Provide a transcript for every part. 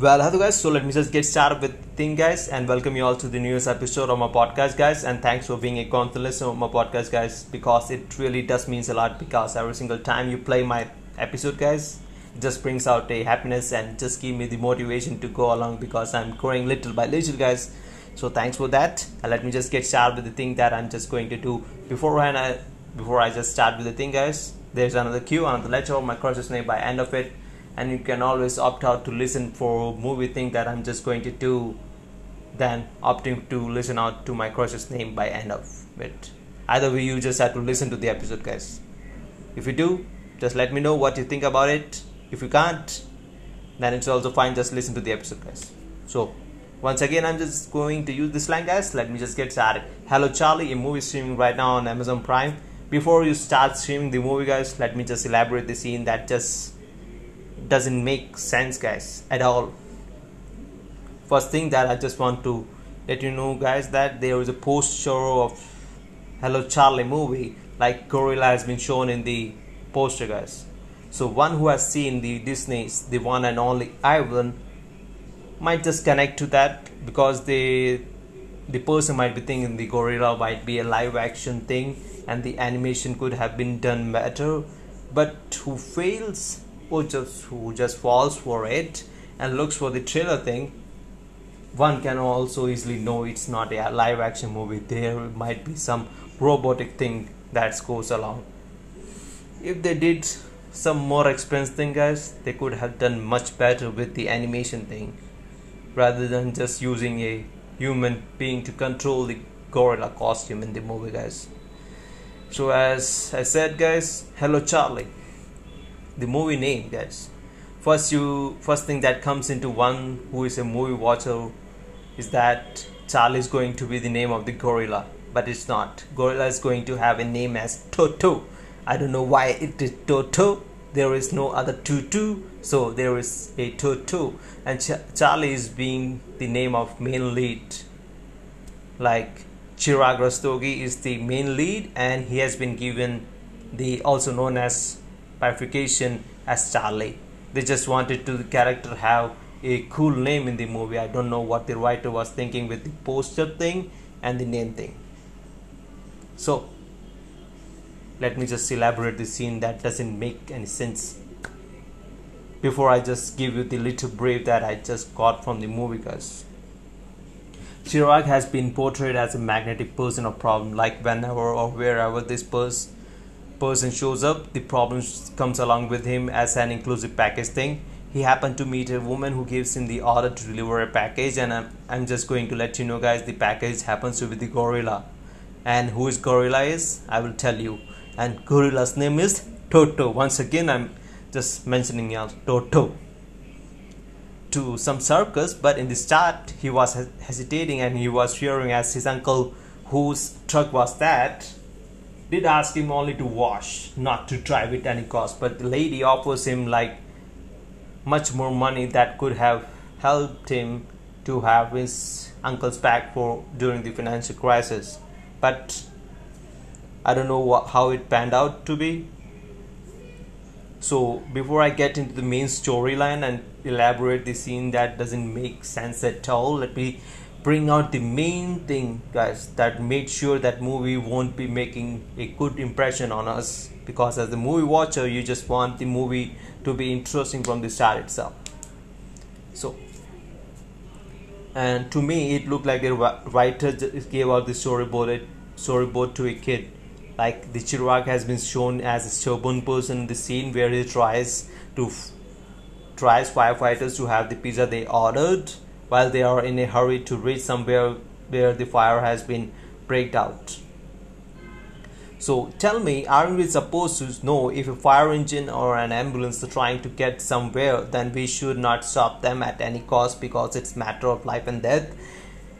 Well, hello guys. So let me just get started with the thing, guys, and welcome you all to the newest episode of my podcast, guys. And thanks for being a constant listener of my podcast, guys, because it really does means a lot. Because every single time you play my episode, guys, it just brings out a happiness and just give me the motivation to go along because I'm growing little by little, guys. So thanks for that. And let me just get started with the thing that I'm just going to do before I before I just start with the thing, guys. There's another cue, another letter of my crush's name by end of it and you can always opt out to listen for movie thing that I'm just going to do than opting to listen out to my crush's name by end of it. Either way, you just have to listen to the episode, guys. If you do, just let me know what you think about it. If you can't, then it's also fine. Just listen to the episode, guys. So, once again, I'm just going to use this line, guys. Let me just get started. Hello, Charlie. A movie streaming right now on Amazon Prime. Before you start streaming the movie, guys, let me just elaborate the scene that just doesn't make sense guys at all. First thing that i just want to let you know guys that there is a poster of hello charlie movie like gorilla has been shown in the poster guys. So one who has seen the disney's the one and only ivan might just connect to that because the the person might be thinking the gorilla might be a live action thing and the animation could have been done better. But who fails who just who just falls for it and looks for the trailer thing one can also easily know it's not a live action movie. There might be some robotic thing that goes along. If they did some more expensive thing guys they could have done much better with the animation thing rather than just using a human being to control the gorilla costume in the movie guys. So as i said guys hello charlie the movie name guys first you first thing that comes into one who is a movie watcher is that charlie is going to be the name of the gorilla but it's not. Gorilla is going to have a name as toto. I don't know why it is toto. There is no other tutu so there is a toto. And Ch- charlie is being the name of main lead. Like chirag rastogi is the main lead and he has been given the also known as bifurcation as Charlie. They just wanted to the character have a cool name in the movie. I don't know what the writer was thinking with the poster thing and the name thing. So let me just elaborate the scene that doesn't make any sense. Before I just give you the little brief that I just got from the movie guys. Chirag has been portrayed as a magnetic person of problem, like whenever or wherever this person person shows up, the problem comes along with him as an inclusive package thing. He happened to meet a woman who gives him the order to deliver a package, and I'm, I'm just going to let you know, guys, the package happens to be the gorilla. And who is gorilla is? I will tell you. And gorilla's name is Toto. Once again, I'm just mentioning y'all Toto to some circus, but in the start he was hesitating and he was fearing as his uncle, whose truck was that, did ask him only to wash, not to drive at any cost. But the lady offers him like much more money that could have helped him to have his uncle's back for during the financial crisis. But I don't know what, how it panned out to be. So before I get into the main storyline and elaborate the scene that doesn't make sense at all, let me bring out the main thing guys that made sure that movie won't be making a good impression on us. Because as the movie watcher you just want the movie to be interesting from the start itself. So and to me it looked like the writer gave out the storyboard storyboard to a kid. Like the Chirag has been shown as a stubborn person in the scene where he tries to tries firefighters to have the pizza they ordered while they are in a hurry to reach somewhere where the fire has been breaked out. So tell me, aren't we supposed to know if a fire engine or an ambulance are trying to get somewhere, then we should not stop them at any cost because it's matter of life and death?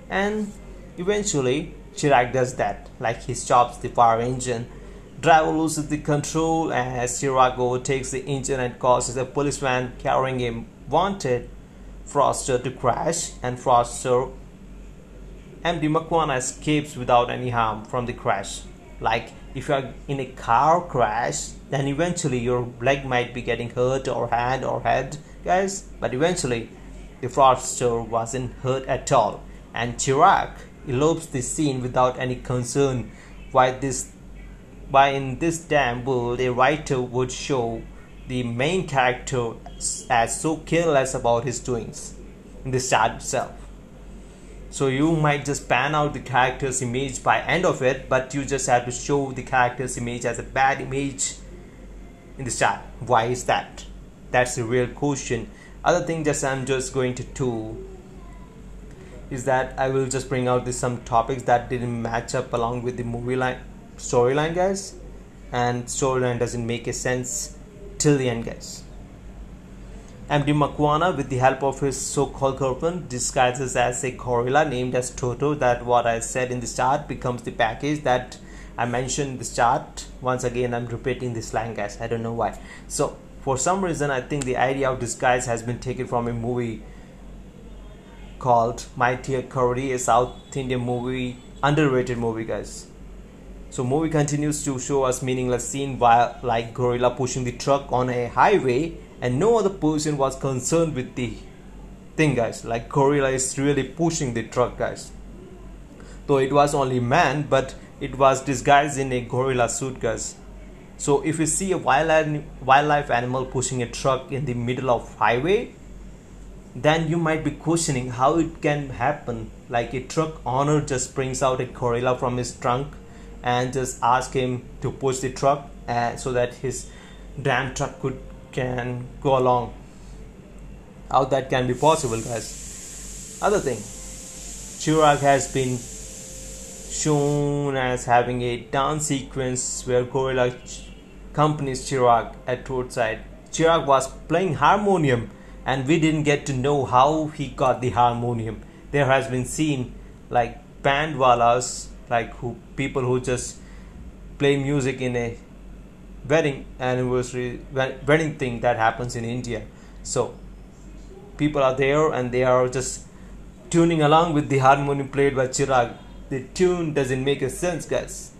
And eventually, Chirag does that, like he stops the fire engine. Driver loses the control as Chirag overtakes the engine and causes a policeman carrying a wanted Foster to crash and Foster MD Makwana escapes without any harm from the crash. Like if you are in a car crash, then eventually your leg might be getting hurt or hand or head, guys. But eventually the fraudster wasn't hurt at all, and Chirag elopes the scene without any concern why this why in this damn world a writer would show the main character as so careless about his doings in the start itself. So you might just pan out the character's image by end of it, but you just have to show the character's image as a bad image in the start. Why is that? That's the real question. Other thing that I'm just going to do is that I will just bring out some topics that didn't match up along with the movie line storyline, guys, and storyline doesn't make a sense till the end, guys. MD Makwana, with the help of his so-called girlfriend, disguises as a gorilla named as Toto. That what I said in the start becomes the package that I mentioned in the start. Once again, I'm repeating this line, guys. I don't know why. So, for some reason, I think the idea of disguise has been taken from a movie called My Dear Karadi, a South Indian movie, underrated movie, guys. So movie continues to show us meaningless scene while like gorilla pushing the truck on a highway and no other person was concerned with the thing guys. Like gorilla is really pushing the truck guys. Though it was only man but it was disguised in a gorilla suit guys. So if you see a wild wildlife animal pushing a truck in the middle of highway then you might be questioning how it can happen. Like a truck owner just brings out a gorilla from his trunk and just ask him to push the truck and uh, so that his damn truck could can go along. How that can be possible guys? Other thing Chirag has been shown as having a dance sequence where Gorilla accompanies Chirag at roadside. Chirag was playing harmonium and we didn't get to know how he got the harmonium. There has been seen like bandwalas like who people who just play music in a wedding anniversary wedding thing that happens in India. So people are there and they are just tuning along with the harmony played by Chirag. The tune doesn't make a sense, guys.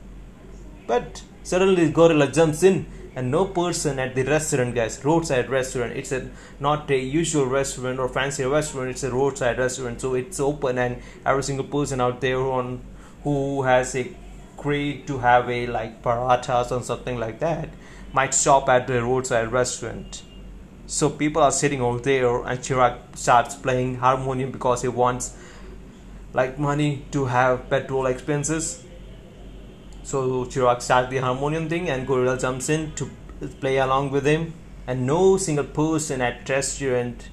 But suddenly Gorilla jumps in and no person at the restaurant guys roadside restaurant it's a not a usual restaurant or fancy restaurant it's a roadside restaurant so it's open and every single person out there on who has a crave to have a like parathas or something like that might stop at the roadside restaurant. So people are sitting over there and Chirag starts playing harmonium because he wants like money to have petrol expenses. So Chirag starts the harmonium thing and Gorilla jumps in to play along with him and no single person at restaurant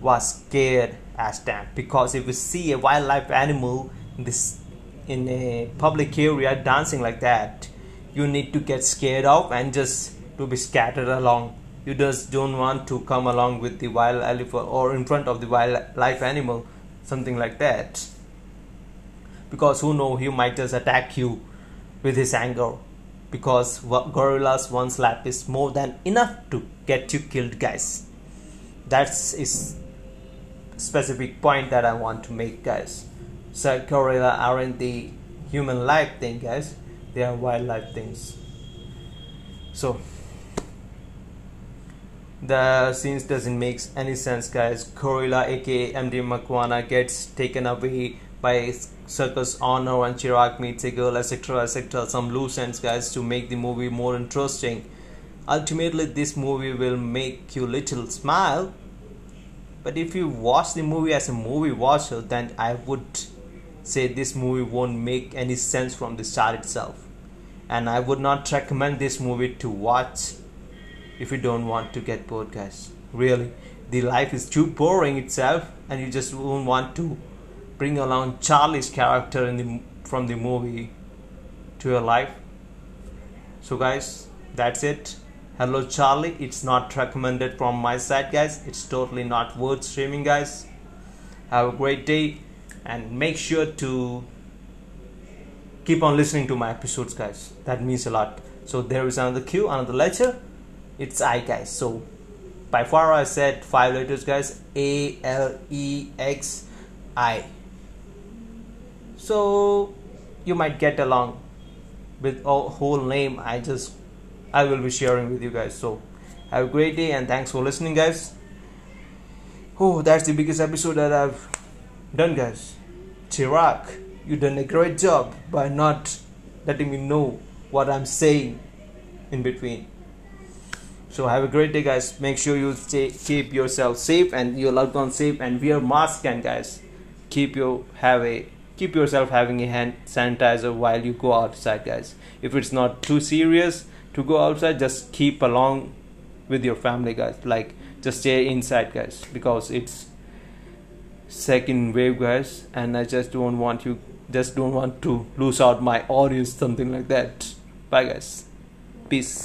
was scared as damn because if you see a wildlife animal in this in a public area dancing like that you need to get scared of and just to be scattered along. You just don't want to come along with the wild elephant or in front of the wildlife animal something like that. Because who know he might just attack you with his anger. Because gorillas one slap is more than enough to get you killed guys. That's is specific point that i want to make guys so gorilla aren't the human life thing guys. They are wildlife things. So the scenes doesn't make any sense guys. Gorilla aka md makwana gets taken away by circus owner and chirag meets a girl etc etc some loose ends guys to make the movie more interesting. Ultimately this movie will make you little smile. But if you watch the movie as a movie watcher then i would say this movie won't make any sense from the start itself. And i would not recommend this movie to watch if you don't want to get bored guys. Really. The life is too boring itself and you just won't want to bring along charlie's character in the from the movie to your life. So guys that's it. Hello charlie. It's not recommended from my side guys. It's totally not worth streaming guys. Have a great day and make sure to keep on listening to my episodes guys. That means a lot. So there is another q another letter it's i guys. So by far i said five letters guys. A l e x i. So you might get along with all whole name. I just i will be sharing with you guys. So have a great day and thanks for listening guys. Oh, that's the biggest episode that I've done, guys. Chirag, you done a great job by not letting me know what I'm saying in between. So have a great day, guys. Make sure you stay, keep yourself safe and your loved ones safe, and wear mask. And guys, keep your have a keep yourself having a hand sanitizer while you go outside, guys. If it's not too serious to go outside, just keep along with your family, guys. Like just stay inside, guys, because it's second wave, guys, and I just don't want you just don't want to lose out my audience, something like that. Bye, guys. Peace.